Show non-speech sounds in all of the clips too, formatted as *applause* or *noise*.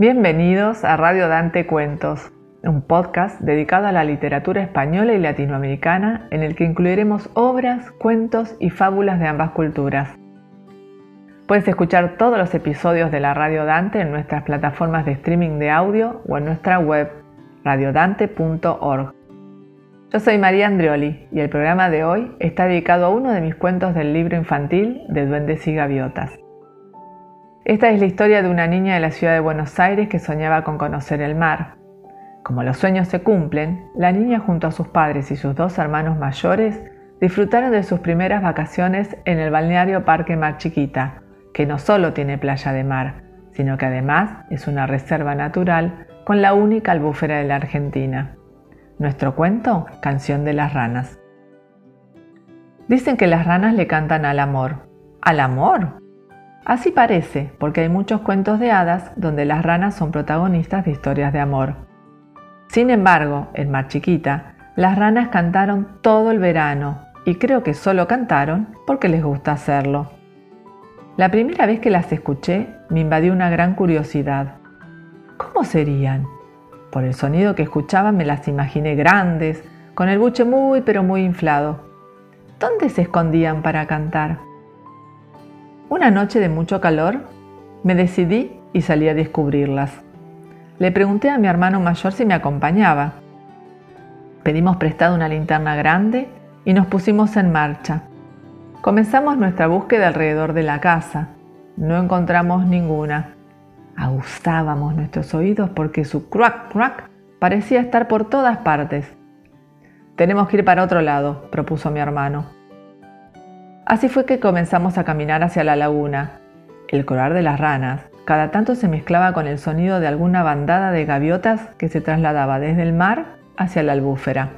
Bienvenidos a Radio Dante Cuentos, un podcast dedicado a la literatura española y latinoamericana en el que incluiremos obras, cuentos y fábulas de ambas culturas. Puedes escuchar todos los episodios de la Radio Dante en nuestras plataformas de streaming de audio o en nuestra web radiodante.org. Yo soy María Andrioli y el programa de hoy está dedicado a uno de mis cuentos del libro infantil de Duendes y Gaviotas. Esta es la historia de una niña de la ciudad de Buenos Aires que soñaba con conocer el mar. Como los sueños se cumplen, la niña junto a sus padres y sus dos hermanos mayores disfrutaron de sus primeras vacaciones en el balneario Parque Mar Chiquita, que no solo tiene playa de mar, sino que además es una reserva natural con la única albúfera de la Argentina. Nuestro cuento, Canción de las Ranas. Dicen que las ranas le cantan al amor. ¿Al amor? Así parece, porque hay muchos cuentos de hadas donde las ranas son protagonistas de historias de amor. Sin embargo, en Mar Chiquita, las ranas cantaron todo el verano y creo que solo cantaron porque les gusta hacerlo. La primera vez que las escuché me invadió una gran curiosidad. ¿Cómo serían? Por el sonido que escuchaban me las imaginé grandes, con el buche muy pero muy inflado. ¿Dónde se escondían para cantar? Una noche de mucho calor, me decidí y salí a descubrirlas. Le pregunté a mi hermano mayor si me acompañaba. Pedimos prestado una linterna grande y nos pusimos en marcha. Comenzamos nuestra búsqueda alrededor de la casa. No encontramos ninguna. Aguzábamos nuestros oídos porque su crack crack parecía estar por todas partes. Tenemos que ir para otro lado, propuso mi hermano. Así fue que comenzamos a caminar hacia la laguna. El corar de las ranas cada tanto se mezclaba con el sonido de alguna bandada de gaviotas que se trasladaba desde el mar hacia la albúfera.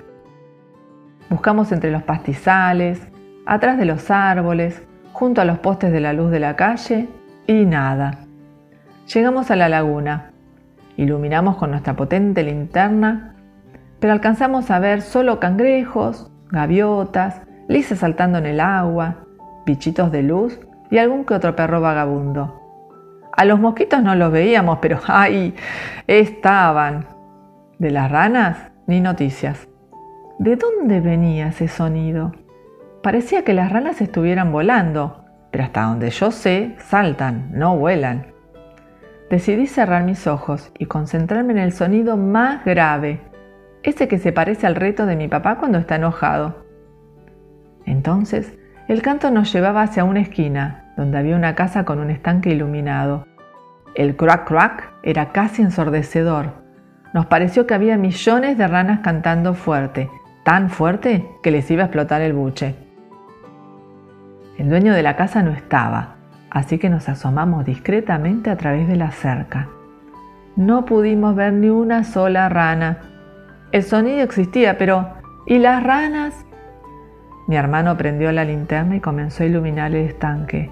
Buscamos entre los pastizales, atrás de los árboles, junto a los postes de la luz de la calle y nada. Llegamos a la laguna. Iluminamos con nuestra potente linterna, pero alcanzamos a ver solo cangrejos, gaviotas, lisas saltando en el agua, bichitos de luz y algún que otro perro vagabundo. A los mosquitos no los veíamos, pero *laughs* ¡ay! estaban. De las ranas, ni noticias. ¿De dónde venía ese sonido? Parecía que las ranas estuvieran volando, pero hasta donde yo sé, saltan, no vuelan. Decidí cerrar mis ojos y concentrarme en el sonido más grave, ese que se parece al reto de mi papá cuando está enojado. Entonces, el canto nos llevaba hacia una esquina, donde había una casa con un estanque iluminado. El crack crack era casi ensordecedor. Nos pareció que había millones de ranas cantando fuerte, tan fuerte que les iba a explotar el buche. El dueño de la casa no estaba, así que nos asomamos discretamente a través de la cerca. No pudimos ver ni una sola rana. El sonido existía, pero ¿y las ranas? Mi hermano prendió la linterna y comenzó a iluminar el estanque.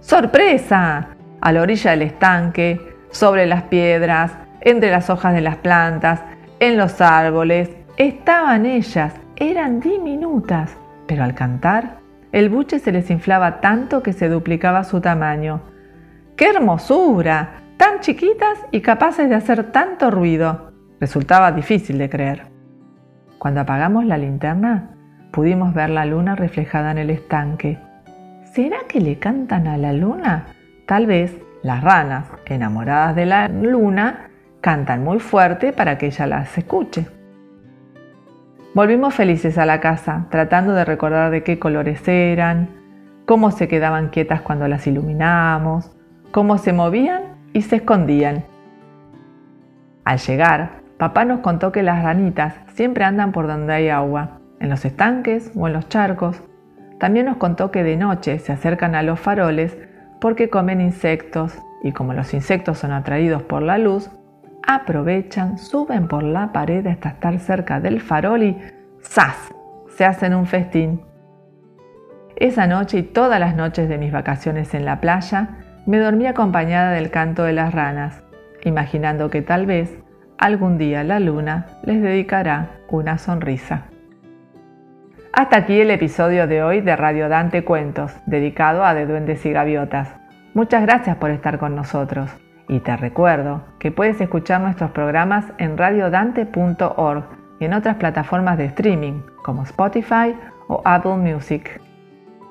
¡Sorpresa! A la orilla del estanque, sobre las piedras, entre las hojas de las plantas, en los árboles, estaban ellas. Eran diminutas, pero al cantar, el buche se les inflaba tanto que se duplicaba su tamaño. ¡Qué hermosura! Tan chiquitas y capaces de hacer tanto ruido. Resultaba difícil de creer. Cuando apagamos la linterna, Pudimos ver la luna reflejada en el estanque. ¿Será que le cantan a la luna? Tal vez las ranas, enamoradas de la luna, cantan muy fuerte para que ella las escuche. Volvimos felices a la casa, tratando de recordar de qué colores eran, cómo se quedaban quietas cuando las iluminamos, cómo se movían y se escondían. Al llegar, papá nos contó que las ranitas siempre andan por donde hay agua en los estanques o en los charcos. También nos contó que de noche se acercan a los faroles porque comen insectos y como los insectos son atraídos por la luz, aprovechan, suben por la pared hasta estar cerca del farol y ¡zas! se hacen un festín. Esa noche y todas las noches de mis vacaciones en la playa, me dormí acompañada del canto de las ranas, imaginando que tal vez algún día la luna les dedicará una sonrisa. Hasta aquí el episodio de hoy de Radio Dante Cuentos, dedicado a De Duendes y Gaviotas. Muchas gracias por estar con nosotros Y te recuerdo que puedes escuchar nuestros programas en radiodante.org y en otras plataformas de streaming como Spotify o Apple Music.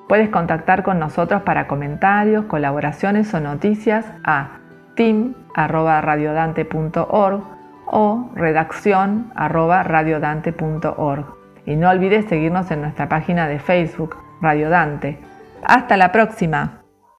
Puedes contactar con nosotros para comentarios, colaboraciones o noticias a team.radiodante.org o redacción.radiodante.org. Y no olvides seguirnos en nuestra página de Facebook, Radio Dante. ¡Hasta la próxima!